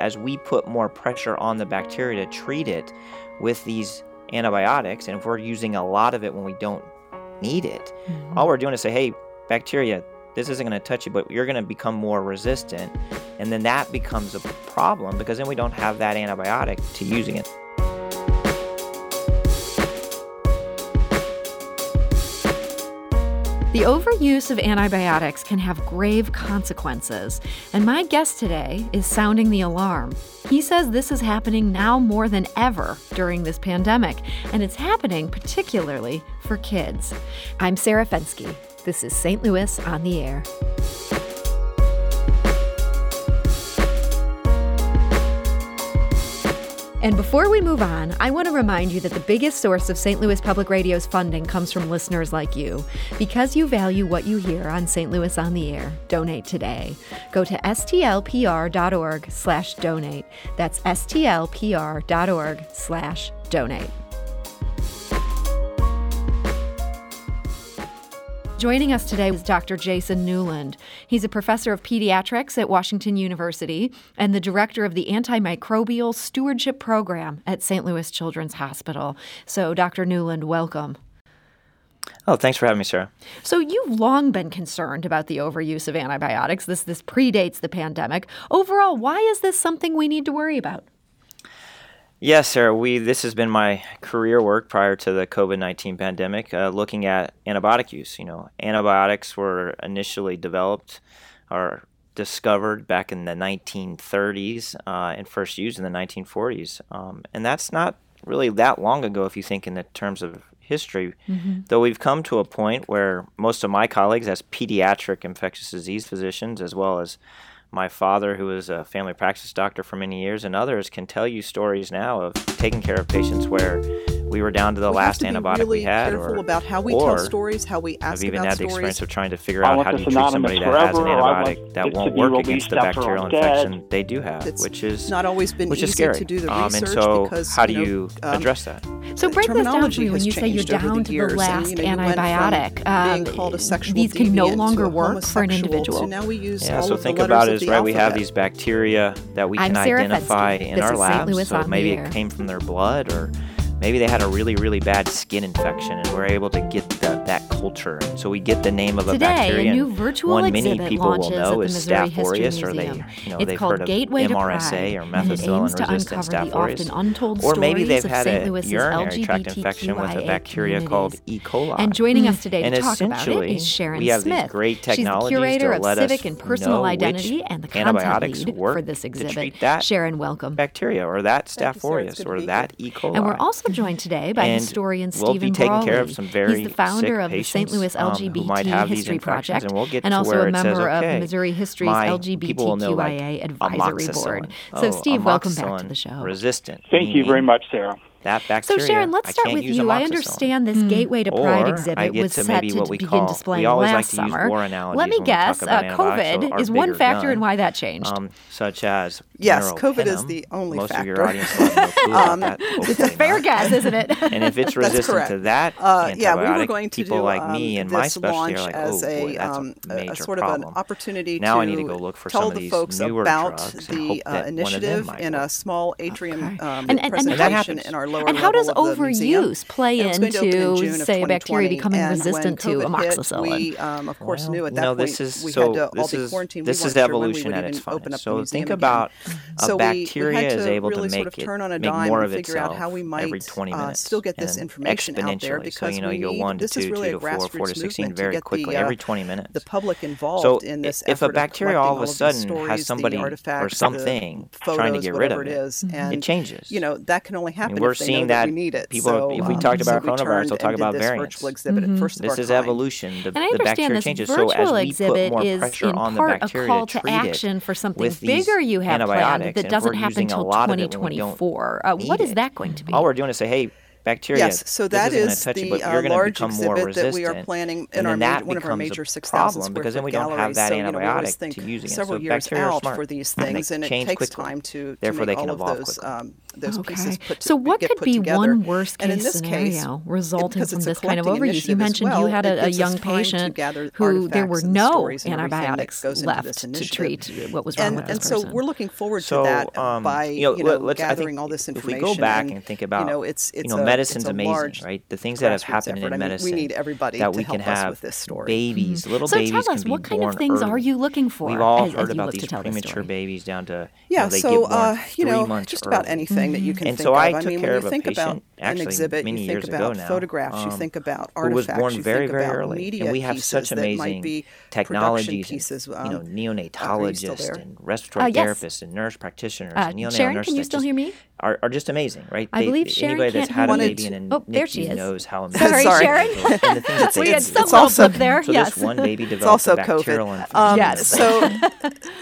as we put more pressure on the bacteria to treat it with these antibiotics, and if we're using a lot of it when we don't need it, mm-hmm. all we're doing is say, hey, bacteria, this isn't going to touch you, but you're going to become more resistant. And then that becomes a problem because then we don't have that antibiotic to using it. The overuse of antibiotics can have grave consequences, and my guest today is sounding the alarm. He says this is happening now more than ever during this pandemic, and it's happening particularly for kids. I'm Sarah Fenske. This is St. Louis on the Air. And before we move on, I want to remind you that the biggest source of St. Louis Public Radio's funding comes from listeners like you. Because you value what you hear on St. Louis on the Air, donate today. Go to stlpr.org/donate. That's stlpr.org/donate. Joining us today is Dr. Jason Newland. He's a professor of pediatrics at Washington University and the director of the Antimicrobial Stewardship Program at St. Louis Children's Hospital. So, Dr. Newland, welcome. Oh, thanks for having me, Sarah. So you've long been concerned about the overuse of antibiotics. This this predates the pandemic. Overall, why is this something we need to worry about? Yes, sir. We this has been my career work prior to the COVID nineteen pandemic, uh, looking at antibiotic use. You know, antibiotics were initially developed or discovered back in the 1930s uh, and first used in the 1940s, um, and that's not really that long ago if you think in the terms of history. Mm-hmm. Though we've come to a point where most of my colleagues, as pediatric infectious disease physicians, as well as my father, who was a family practice doctor for many years, and others can tell you stories now of taking care of patients where we were down to the we last antibiotic really we had. Careful or, about how we tell stories, how we ask I've even had the stories. experience of trying to figure out how do you treat somebody that has an antibiotic that won't work against the bacterial infection they do have, it's which is not always been which easy is scary. to do the um, research and so because how do you, know, you um, address that? So break this down for me when you say you're down the to years, the last and, you know, antibiotic. Um, being called a sexual these can no longer work for an individual. So now we use yeah, all so think about letters it of as the right. We have these bacteria that we can identify in our is St. labs. So maybe it came from their blood or maybe they had a really, really bad skin infection and we're able to get the, that culture. So we get the name of a Today, bacteria. a new virtual one many exhibit people will launches know at is the Missouri Staph History aureus, or they, Museum. you know, it's they've called heard of Gateway to MRSA Pride, or and it aims to methicillin-resistant uncover Staph the aureus. untold Or maybe stories they've of had St. a Louis's urinary tract infection with a bacteria called E. coli. And joining us today and to talk about it essentially, is Sharon we have Smith. these great She's the curator to of civic and personal identity and the content antibiotics lead work for this exhibit. Sharon, welcome. bacteria or that Staph you, Sarah. It's aureus or that. E. coli. And we're also joined today by And historian we'll Stephen be taking Brawley. care of some very He's the founder sick of the St. patients, Louis um, might LGBT have History Project and we'll get and to also where a it says, member of okay, Missouri History's my people will know, like, LGBTQIA advisory board. Oh, So, Steve, welcome back to the show. Resistant. Thank you very much, Sarah. That So. Sharon, let's start with you. I understand this Gateway to Pride Or exhibit was to set to what we begin call- displaying we last like to use summer. war analogies Let me when we talk guess, about uh, COVID is one factor gun, in why that changed. Um, such as Yes, mineral COVID is the only Most of your factor. audience will no Um, that. it's a fair not. guess, isn't it? And if it's resistant to that Uh, yeah, we were going to people do like um, me and my this specialty launch are like, as oh boy, a, that's um, a major sort problem. of an opportunity now to I need to go look for tell some of the these folks newer about drugs and the hope uh, that one of them initiative might in a small atrium um, And- presentation in our lower and how does level of overuse play And it was going to open in into, say, a bacteria becoming resistant to COVID hit, amoxicillin? we, um, of course, Well, knew at you that know, point this is we so had to all this be is quarantined. this we is weren't sure evolution at its finest. So think again. about a so we, we bacteria had is able really to sort make of it turn on a make dime more and of figure out itself how we might every 20 uh, minutes still get this information out there because you know we you go need, one to this two, is two really a to four, four to grassroots sixteen movement very quickly uh, every 20 minutes. the public involved in this if a bacteria all of a sudden has somebody or something the trying to get rid of it, it is, and it changes. you know that can only happen we're if they seeing that, that we need it. people- so, if we um, talked about we coronavirus, turned we'll talk about this variants. virtual exhibit Mhm. at first of This our is kind. evolution. The, And I the bacteria this changes. So virtual as we put more pressure on the part a bacteria call to to treat action it for something with these bigger you have planned antibiotics, that doesn't we're happen using a until lot of it don't 2024. Uh, what is it, that going to be? All we're doing is say, hey, bacteria. Yes, so that is the you, uh, large exhibit that we are planning in our major, one of our major six thousand square because foot then we don't have that so, antibiotic you know, to use again. Several so years out for these things, and, and it takes quickly. time to, to Therefore, make all of those um, those okay. pieces put. To, so what could be together. one worst case scenario case, resulting from this kind of overuse? You mentioned you had a, young patient who there were no antibiotics left to treat what was wrong with this person. And so we're looking forward to that um, by gathering all this information. If we go back and think about you know it's it's medicine's amazing, large, right? The things that have happened effort. in I mean, medicine. we need everybody that we can have with this story. Babies, hmm. little so babies. So tell us, what kind of things early. are you looking for? We've all as, heard as about these premature babies down to yeah. You know, so uh, you know, just early. about anything that you can. And think so I of. took I mean, care of think about an exhibit, you um, think about photographs, you think about artifacts, You think about media and we have such amazing technologies. Pieces, you know, um, neonatologists and respiratory uh, therapists and nurse practitioners. Uh, Sharon, can you still hear me? are, are just amazing, right? I they, believe Sharon anybody that's had a baby to, and a oh, there she is. knows how amazing. Sorry, Sharon. and the that we had some also, up there. So yes. this one baby developed it's also bacterial COVID. Um, yes. So,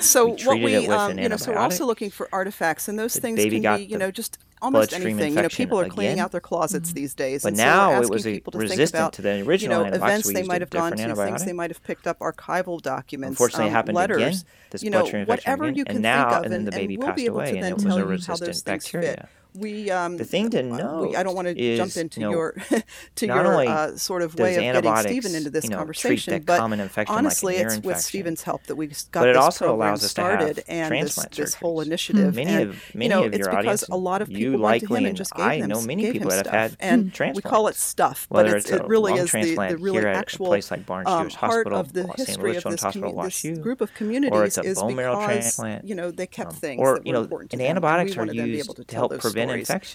so we what we um, you know, so we're also looking for artifacts, and those the things can be you know just almost anything. You know, people are again. cleaning out their closets mm-hmm. these days. But and now so it was people to resistant about, to the original you know, events they might have gone to, things they might have picked up, archival documents, unfortunately, um, happened letters, again, this you know, whatever you can and now, think of, and, and, the baby and we'll be able to then tell you how those things bacteria. fit we um, the thing to know. I don't want to is, jump into you know, your to your uh, sort of way of getting Stephen into this you know, conversation, but honestly, like it's infection. with Stephen's help that we got but it this also program allows us started to have and this, this, whole hmm, initiative. Many and, of many you know, of it's your because audience, a lot of people went to him and just gave I them, know many people that have had and transplants. we call it stuff, but it's, it really is the, the really actual place like Barnes um, Jewish Hospital, of the history of this group of communities is because you know they kept um, things or you know and antibiotics are used to help prevent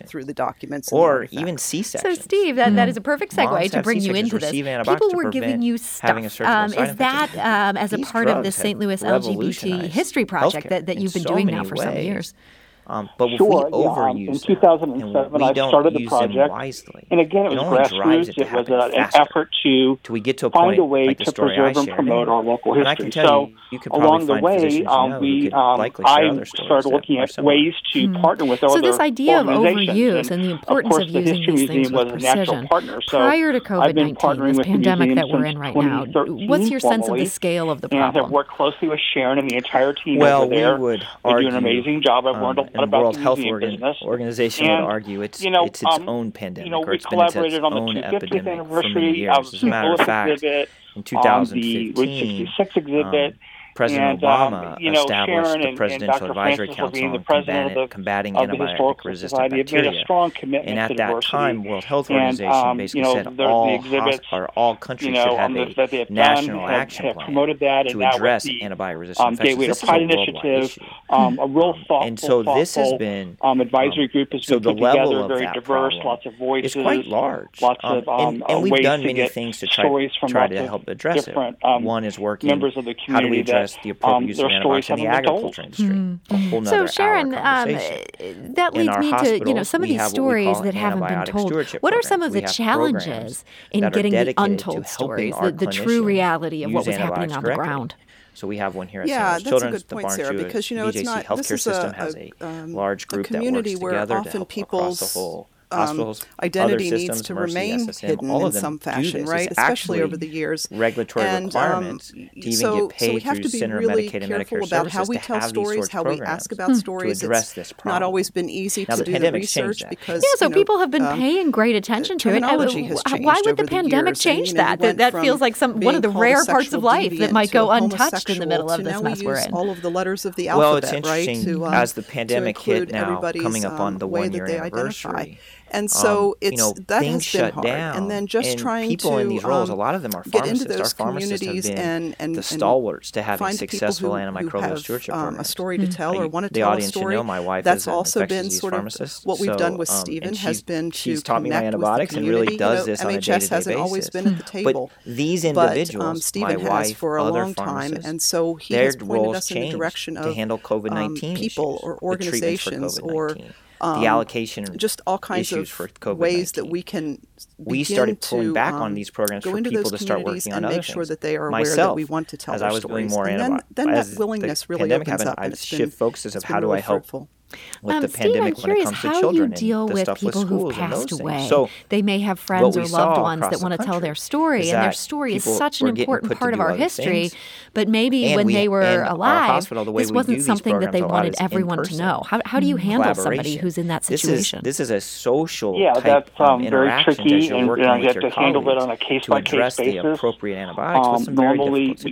through the documents, or even c-sections. So, Steve, that, mm. that is a perfect segue Moms to bring you into this. People were giving you stuff. Um, is that um, as a part of the St. Louis LGBT History Project that, that you've been doing now for ways. some years? Um, but sure, we overuse yeah, um, in 2007, I started the project, wisely, and again, it, it was grassroots. It, it was a, an effort to, to get to a find a way like to preserve and promote our local history. so you, you along the way, um, we um, I started looking at ways to hmm. partner with so other So this idea of overuse and, and the importance of, course, of using the these things with precision. Partner, so Prior to COVID-19, this pandemic that we're in right now, what's your sense of the scale of the problem? And I've worked closely with Sharon and the entire team over there. They do an amazing job. I've learned a and World Health Organ, Organization and, would argue it's you know, it's its um, own pandemic you know, or been its, own epidemic for many years. As a matter of fact, exhibit, in 2015, the 66 exhibit. Um, President and, um, Obama um, you know, established Sharon the Presidential and Advisory Council Levine, on Combating, the, combating Antibiotic Resistant Bacteria. and at that diversity. time, World Health um, Organization um, basically you know, said the, all, the exhibits, all countries you know, should have um, a that national done, action have, plan that, to address antibiotic-resistant um, infections. This is a initiative, um, a real thoughtful, and so this has been advisory group has so been put together, very diverse, lots of voices, it's quite large, lots of and, uh, we've done many things to try to help address it. One is working. Members of the community address the appropriate um, use of antibiotics in the agriculture told. industry. Mm-hmm. so, Sharon, um, that leads me to you know some of these stories that haven't been told. What programs. are some of the challenges in getting the untold stories, the, the true reality of what was happening on the ground? So we have one here at yeah, Sanders Children's. the point, Barnes Sarah, because you know, it's not, healthcare this is system a, has a, um, large group a community that works together where often to help across the whole um, identity needs to remain SSM, hidden in some fashion, right? Especially over the years. Regulatory and, um, requirements um, to even so, get paid so we have to be really Medicaid careful about how we tell stories, how we ask about hmm. stories. To address this problem. Not always been easy now, to do the research because yeah, so you know, people have been uh, paying great attention to it. Uh, why would the pandemic change that? That feels like some one of the rare parts of life that might go untouched in the middle of this mess we're in. All of the letters of the alphabet, right? Uh, as the pandemic hit now, coming up on the one-year anniversary. And so um, it's you know, that has been shut hard. down, and then just and trying people to in these roles, um, a lot of them are get into. Our those have communities been and, and the stalwarts to having find successful who, antimicrobial who have stewardship um, a story to tell or want to the tell a audience should story. know my wife That's also been sort of what we've so, done with um, Stephen has been to she's taught me my connect with the antibiotics and really does you know, this on a MHS hasn't always been at the table. But these individuals, um, Stephen has for a long time, and so he has pointed us in the direction to of handle COVID-19 um, people or the treatments for organizations or COVID-19, um, the allocation just all kinds issues of for COVID-19. ways that we can we started pulling to, back um, on these programs for people to start working and on other make sure things. that they are aware that Myself, we want to tell as their I was doing stories. more and then, then that willingness really opens happened, up, and I've it's been, shift focuses of it's how do I help fruitful with um, the Steve, pandemic I'm when it comes to children and the stuff with schools and passed away. So they may have friends or loved ones that want to tell their story, and their story is such an important part of our history. Things. But maybe and when we, they were alive, hospital, the this wasn't something that they wanted everyone to know. How, how do you handle somebody who's in that situation? This is, this is a social yeah, type, that's um, um very tricky, and uh, you, have to handle it on a case by case basis. the appropriate antibiotics um, normally, you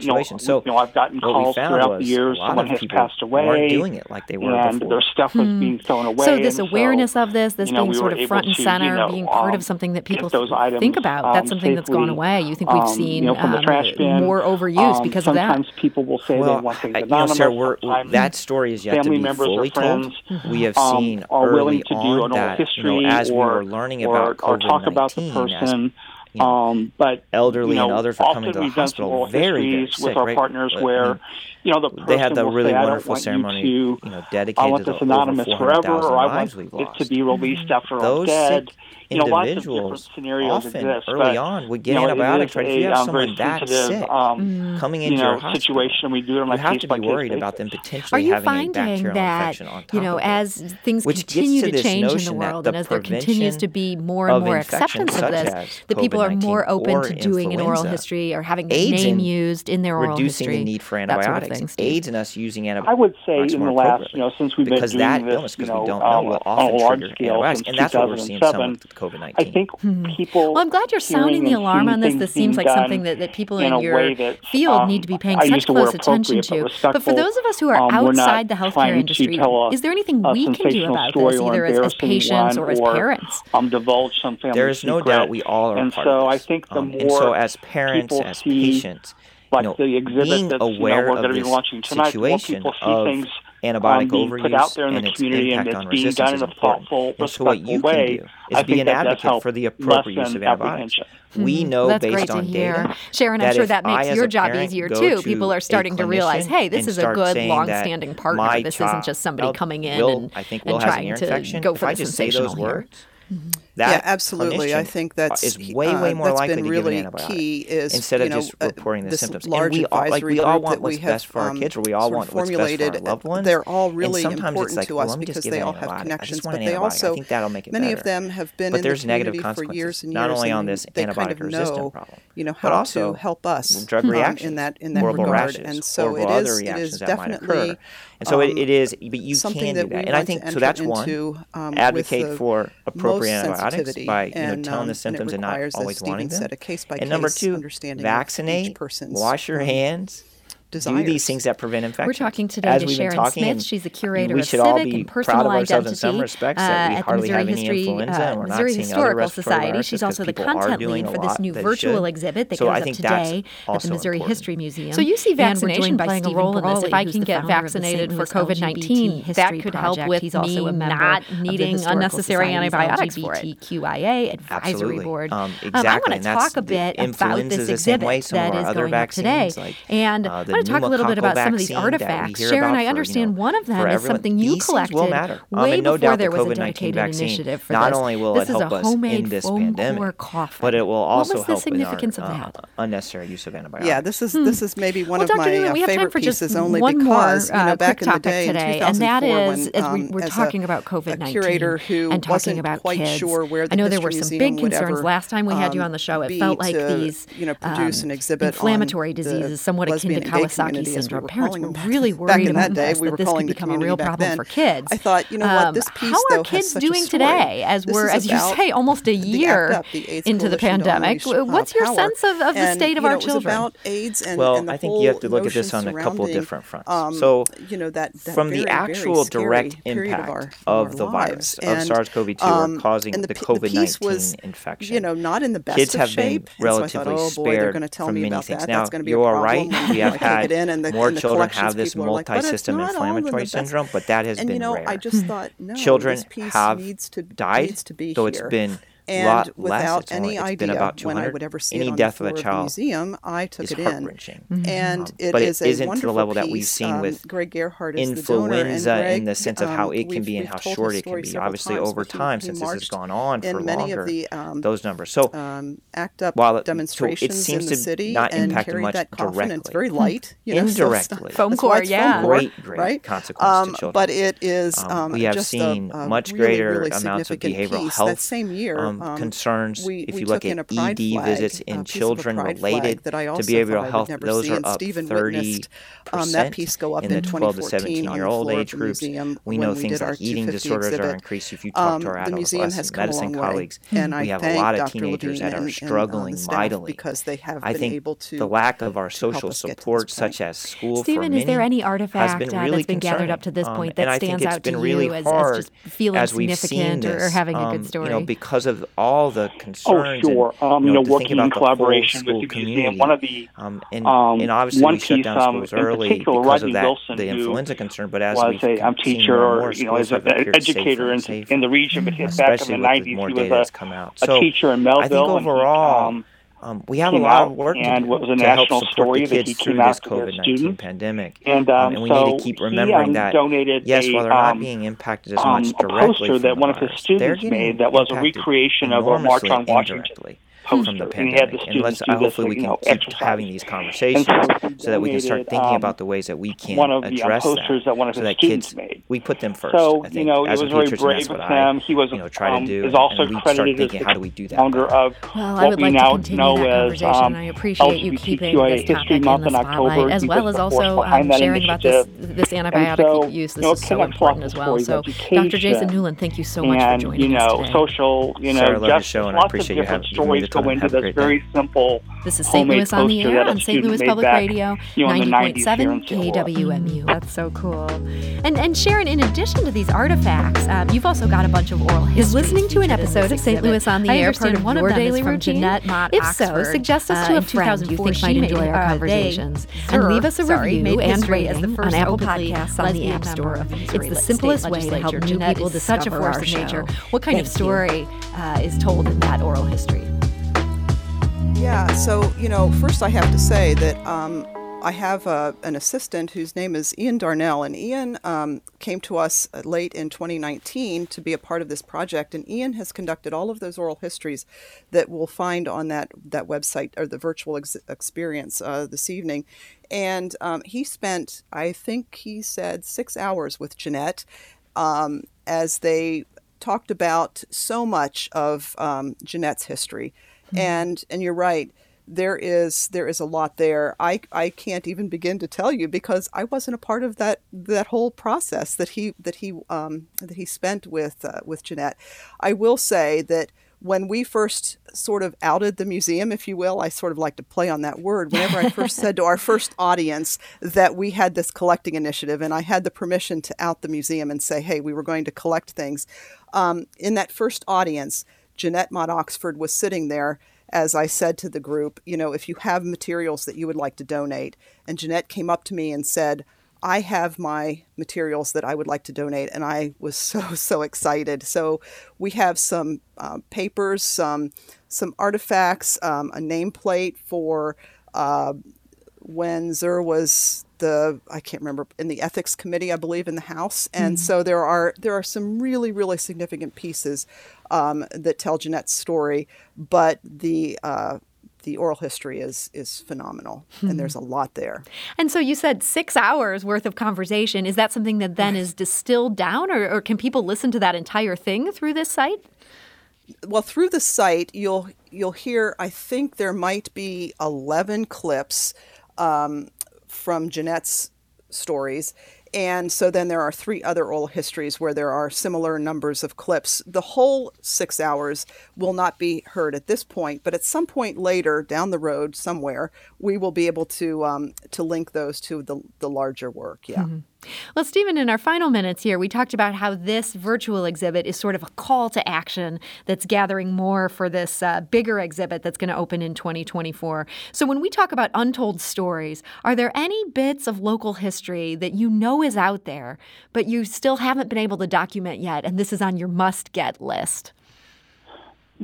know I've gotten calls throughout the years. Someone has passed away, doing it like they were. There's stuff stuff was hmm. being thrown away. So this awareness so, of this, this you know, being we sort of front and to, center, you know, being part um, of something that people think about. Um, that's something safely, that's gone away. You think we've um, seen you know, from the um, trash bin, more overuse um, because of that. Sometimes people will say well, they want things anonymous. You know, sir, that story is yet to be fully told. We have seen are willing to do an history as we were learning about COVID-19. talk about the person. You know, um, but elderly you know, and others are coming to the hospital very, very sick, with our right? partners but, where I mean, you know, the they had that really say, wonderful ceremony, you, you, know, dedicated uh, I want this to anonymous forever, or I want it to be released mm-hmm. after Those I'm dead. You know, individuals often exist, early but, on we get you know, antibiotics. Right, if you have um, someone that sick um, mm-hmm. coming into you know, your hospital, situation, we do it on you have to be worried about them potentially having a bacterial that, infection on top you know, of as things Which continue to, change in the world, and as there continues to be more and more acceptance of this, the people are more open to doing an oral history or having their name used in their oral history. Reducing the need for antibiotics aids in us using antibiotics. I would say in the last, you know, since we've because been doing that this, illness, because you know, we don't uh, know, will often trigger antibiotics, and that's what we're seeing some with COVID nineteen. I think hmm. people. Well, I'm glad you're sounding the alarm on this. This seems like something that, that people in, in your that, field um, need to be paying such close attention to. But, but for those of us who are um, outside the healthcare industry, is there anything we can do about this, either as patients or as parents? Um, divulge some family. There is no doubt we all are. Um, and so I think the more people as parents, as patients like no, the exhibit that's you know, we're going to be launching tonight, where people see things antibiotic um, being put out there in the community and it's being done in a thoughtful, and what you way, can do is I be an advocate for the appropriate use of antibiotics. We mm-hmm. know That's based on data. Sharon, I'm sure that makes your job easier too. People are starting to realize, hey, this is a good, long-standing partner. This isn't just somebody coming in will, and, I think will and trying an to go for if the sensational. Words, Mm-hmm. Yeah, absolutely. I think that's uh, is way uh, way more uh, likely to really give an antibiotic key is, instead of know, just uh, reporting uh, the symptoms. Large and we all like we all want what's have, best for our um, kids, or we all want what's best for our loved ones. They're all really important like, to us because they all have connections, but they also many of them have been in the community for years and years. Not only on this antibiotic resistant problem, you know how to help us drug um, in that in that regard, and so it is it is definitely. And so it um, is, but you can do that, and I think so. That's one. Advocate for appropriate dose antibiotics by you know, and, telling the symptoms and, and not always wanting them. Said, and number two, understanding vaccinate, wash your hands, desires. do these things that prevent infection. We're talking today As to Sharon talking, Smith. She's the curator of civic and personal identity some respects, uh, at the Missouri History, uh, Missouri Historical Society. She's also the content lead for this new virtual exhibit that so goes I up today at the Missouri important. History Museum. So you see vaccination playing a role in this. If I can get vaccinated for COVID nineteen, that could help with me not needing unnecessary antibiotics for it. LGBTQIA advisory board. Um, exactly. I want to talk a bit about this exhibit that is going up today, and to talk a little bit about some of these artifacts. Sharon, I understand you know, one of them is something you these collected will matter. Um, way no before there was a dedicated vaccine, initiative for not this. Not only will this it help us in this pandemic, coffin. but it will also what was the significance our, of uh, that? Uh, unnecessary use of antibiotics. Yeah, this is hmm. this is maybe one well, of my Newman, uh, favorite pieces only because you know uh, back in the day today, and that is um, as we're talking about COVID nineteen and talking about kids. I know there were some big concerns last time we had you um, on the show. It felt like these you know produce exhibit inflammatory diseases, somewhat akin to Kawasaki syndrome. Parents were really worried about day, this, we this could become a real problem then. for kids. I thought, you know what, um, this piece, How are kids doing today as this we're, as you say, almost a year the into the pandemic? What's your power. sense of, of the state of our know, children? And, well, and I think you have to look at this on a couple different fronts. Um, so, you know, that, from the actual direct impact of, the virus, of SARS-CoV-2 um, causing the COVID-19 infection. You know, not in the best shape. Kids have been oh, relatively spared from many things. Now, you are right. We have had it in and the, more and the children have this people are like, but it's multi-system not all in the inflammatory syndrome, but that has and been you know, rare. I just thought, no, Children this piece have needs to died, needs to be so it's been and lot without less. Any only, idea about when I would ever see Any it on death the of a child the museum, I took is it in. heart-wrenching. And Um, it but it is a isn't to the wonderful level that we've piece. seen Um, with Greg Gerhardt is the donor, and influenza in the sense of how um, it can be and how short it can be. Obviously, times, over but he- time, he since this has gone on for many longer, of the um, those numbers. So um, ACT UP while it, so demonstrations it seems in the to city not and impact carried much that coffin. and It's directly. very light, you know, so it's not- Indirectly. Foam that's core, yeah. great, great right? consequence Um, to children. but it is Um, um, we have seen a, a much greater amounts of behavioral health That same year, um, um, concerns. we, if we you look at ED flag, visits a in piece children related that I to also behavioral thought I health, never those see, are and up Stephen 30 witnessed um, that piece go up in in, the 12 to 17 year old age of groups. We know we things did like eating 250 disorders are exhibit. increased. If you talk Um, to our the museum has adolescent come medicine colleagues, and I we have a lot of Dr. teenagers Levine that are and, struggling and, uh, the staff mightily. because they have I been think able to the lack of our social us get to this support, such as school for Stephen, many, is there any has artifact been uh, really that's been gathered up to this point Um, that and I stands think it's out been to really you as, hard as just feeling as we've seen significant or, or having a um, good story? You know, because of all the concerns. Oh, concerns. sure. And, Um, you know, working in collaboration with the community. museum, one of the um, and, um, and obviously one we shut piece, down um, schools early particular, because of that, Wilson, the influenza concern. But as was a um, teacher or you know, as an educator in, and in the region, but back in the 90s, the more he was a, out. a teacher in I Mehlville. think and he, overall, um, um, we have a lot of work to and do what was a to help national support story the that kids he through came this out to their COVID-19 pandemic. And, Um, um, and we so need to keep he, remembering um, that, donated yes, a, while they're not um, being impacted as um, much a directly poster from that one of his students made that was a recreation of a March on Washington. indirectly. poster, from the and he had the pandemic. And let's students uh, hopefully we can know, keep exercise. having these conversations so so that we can start thinking um, about the ways that we can one of the um, address posters that one of so that kids made. we put them first. So I think, you know, it was a very brave of him. He was you know try um, to do, is also and we start credited thinking as how the do we do that founder of Well, I what would we like now to continue know that as conversation. um, I appreciate you keeping this topic in the October. spotlight, as well as also force um, behind that sharing about this this antibiotic use. This is so important as well. So, Dr. Jason Newland, thank you so much for and joining you us know, today. social, you know, Sarah, I love your justice. show, and I lots of different having- stories the time. Go into Have this great day. very simple This is St. Louis on the air on St. Louis Public back, Radio, you know, in the 90s here 90.7 in St. Louis. KWMU. That's so cool. And and Sharon, in addition to these artifacts, um, you've also got a bunch of oral history. Is listening to an episode of St. Louis on the I Air understand part of one your them is daily from routine? Jeanette Mott If so, suggest us uh, to a in friend you think might enjoy our uh, conversations. And leave us a review made and rating the on first Apple openly Podcasts on the App Store. It's the simplest way to help Legislature. new Jeanette people such a discover force our of nature. show. What kind of story uh, is told in that oral history? Yeah, so, you know, first I have to say that um, I have uh, an assistant whose name is Ian Darnell, and Ian um, came to us late in 2019 to be a part of this project. And Ian has conducted all of those oral histories that we'll find on that, that website or the virtual ex- experience uh, this evening. And um, he spent, I think he said, six hours with Jeanette um, as they talked about so much of um, Jeanette's history. And and you're right there is there is a lot there. I I can't even begin to tell you because I wasn't a part of that that whole process that he that he um, that he spent with uh, with Jeanette. I will say that when we first sort of outed the museum, if you will, I sort of like to play on that word. Whenever I first said to our first audience that we had this collecting initiative and I had the permission to out the museum and say, hey, we were going to collect things. Um, in that first audience, Jeanette Mott Oxford was sitting there as I said to the group, you know, if you have materials that you would like to donate. And Jeanette came up to me and said, I have my materials that I would like to donate. And I was so, so excited. So we have some uh, papers, some, some artifacts, um, a nameplate for uh, when Zur was the I can't remember in the ethics committee I believe in the House and so there are there are some really really significant pieces um, that tell Jeanette's story but the uh, the oral history is is phenomenal and there's a lot there And so you said six hours worth of conversation. Is that something that then is distilled down, or, or can people listen to that entire thing through this site? well through the site you'll you'll hear I think there might be 11 clips um, from Jeanette's stories and so then there are three other oral histories where there are similar numbers of clips. The whole six hours will not be heard at this point, but at some point later down the road somewhere, we will be able to um, to link those to the the larger work. Yeah. Well, Stephen, in our final minutes here, we talked about how this virtual exhibit is sort of a call to action that's gathering more for this uh, bigger exhibit that's going to open in 2024. So, when we talk about untold stories, are there any bits of local history that you know is out there, but you still haven't been able to document yet, and this is on your must get list?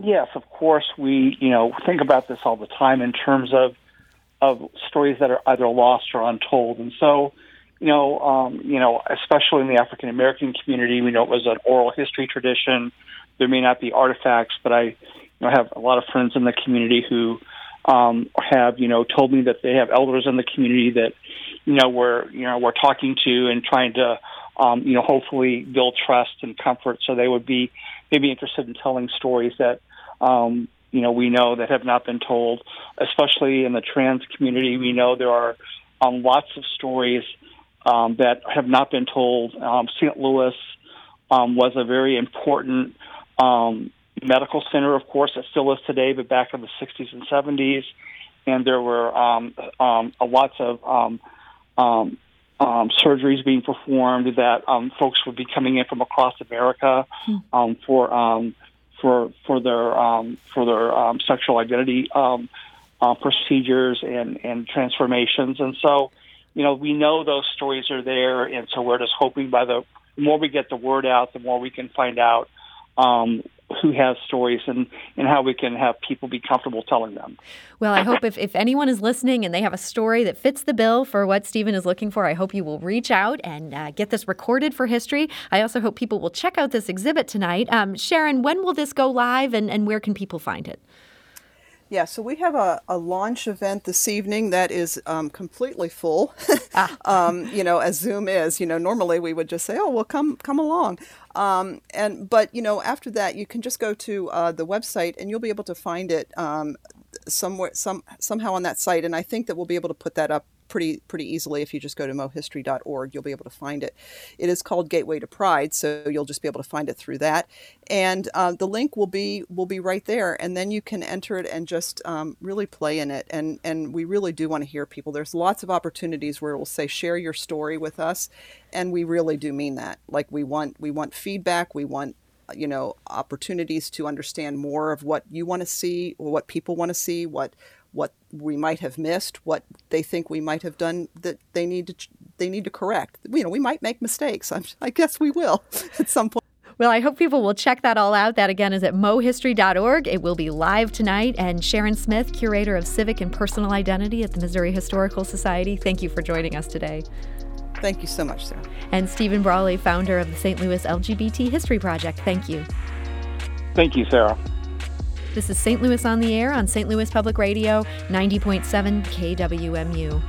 yes, of course, we you know think about this all the time in terms of of stories that are either lost or untold, and so you know, um, you know, especially in the African American community, we know it was an oral history tradition. There may not be artifacts, but I, you know, have a lot of friends in the community who um, have, you know, told me that they have elders in the community that, you know, we're, you know, we're talking to and trying to, um, you know, hopefully build trust and comfort. So they would be maybe interested in telling stories that, um, you know, we know that have not been told, especially in the trans community. We know there are um, lots of stories um, that have not been told. Um, St. Louis um, was a very important um, medical center, of course, it still is today, but back in the 60s and 70s. And there were um, um, lots of um, um, um, surgeries being performed that um, folks would be coming in from across America um, for um, for for their um, for their um, sexual identity um, uh, procedures and and transformations. And so, you know, we know those stories are there, and so we're just hoping by the, the more we get the word out, the more we can find out um, who has stories and, and how we can have people be comfortable telling them. Well, I hope if, if anyone is listening and they have a story that fits the bill for what Stephen is looking for, I hope you will reach out and uh, get this recorded for history. I also hope people will check out this exhibit tonight. Um, Sharon, when will this go live and, and where can people find it? Yeah, so we have a, a launch event this evening that is um, completely full. ah. um, you know, as Zoom is. You know, normally we would just say, "Oh, well, come come along," um, and but you know, after that, you can just go to uh, the website and you'll be able to find it um, somewhere, some somehow on that site. And I think that we'll be able to put that up pretty pretty easily. If you just go to mohistory.org you'll be able to find it. It is called gateway to pride so you'll just be able to find it through that. And uh, the link will be will be right there and then you can enter it and just um, really play in it. And and we really do want to hear people. There's lots of opportunities where we'll say share your story with us and we really do mean that. Like we want we want feedback. We want you know opportunities to understand more of what you want to see or what people want to see what what we might have missed, what they think we might have done that they need to they need to correct. You know, we might make mistakes. I'm, i guess we will at some point. Well, I hope people will check that all out. That again is at mohistory.org. It will be live tonight. And Sharon Smith, curator of civic and personal identity at the Missouri Historical Society, thank you for joining us today. Thank you so much, Sarah. And Stephen Brawley, founder of the St. Louis LGBT History Project. Thank you. Thank you, Sarah. This is St. Louis on the Air on St. Louis Public Radio, 90.7 KWMU.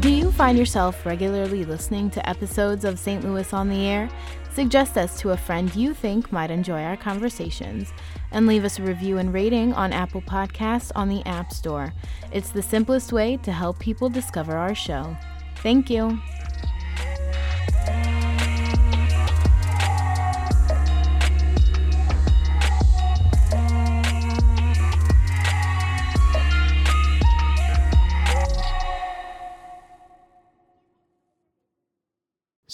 Do you find yourself regularly listening to episodes of St. Louis on the Air? Suggest us to a friend you think might enjoy our conversations and leave us a review and rating on Apple Podcasts on the App Store. It's the simplest way to help people discover our show. Thank you.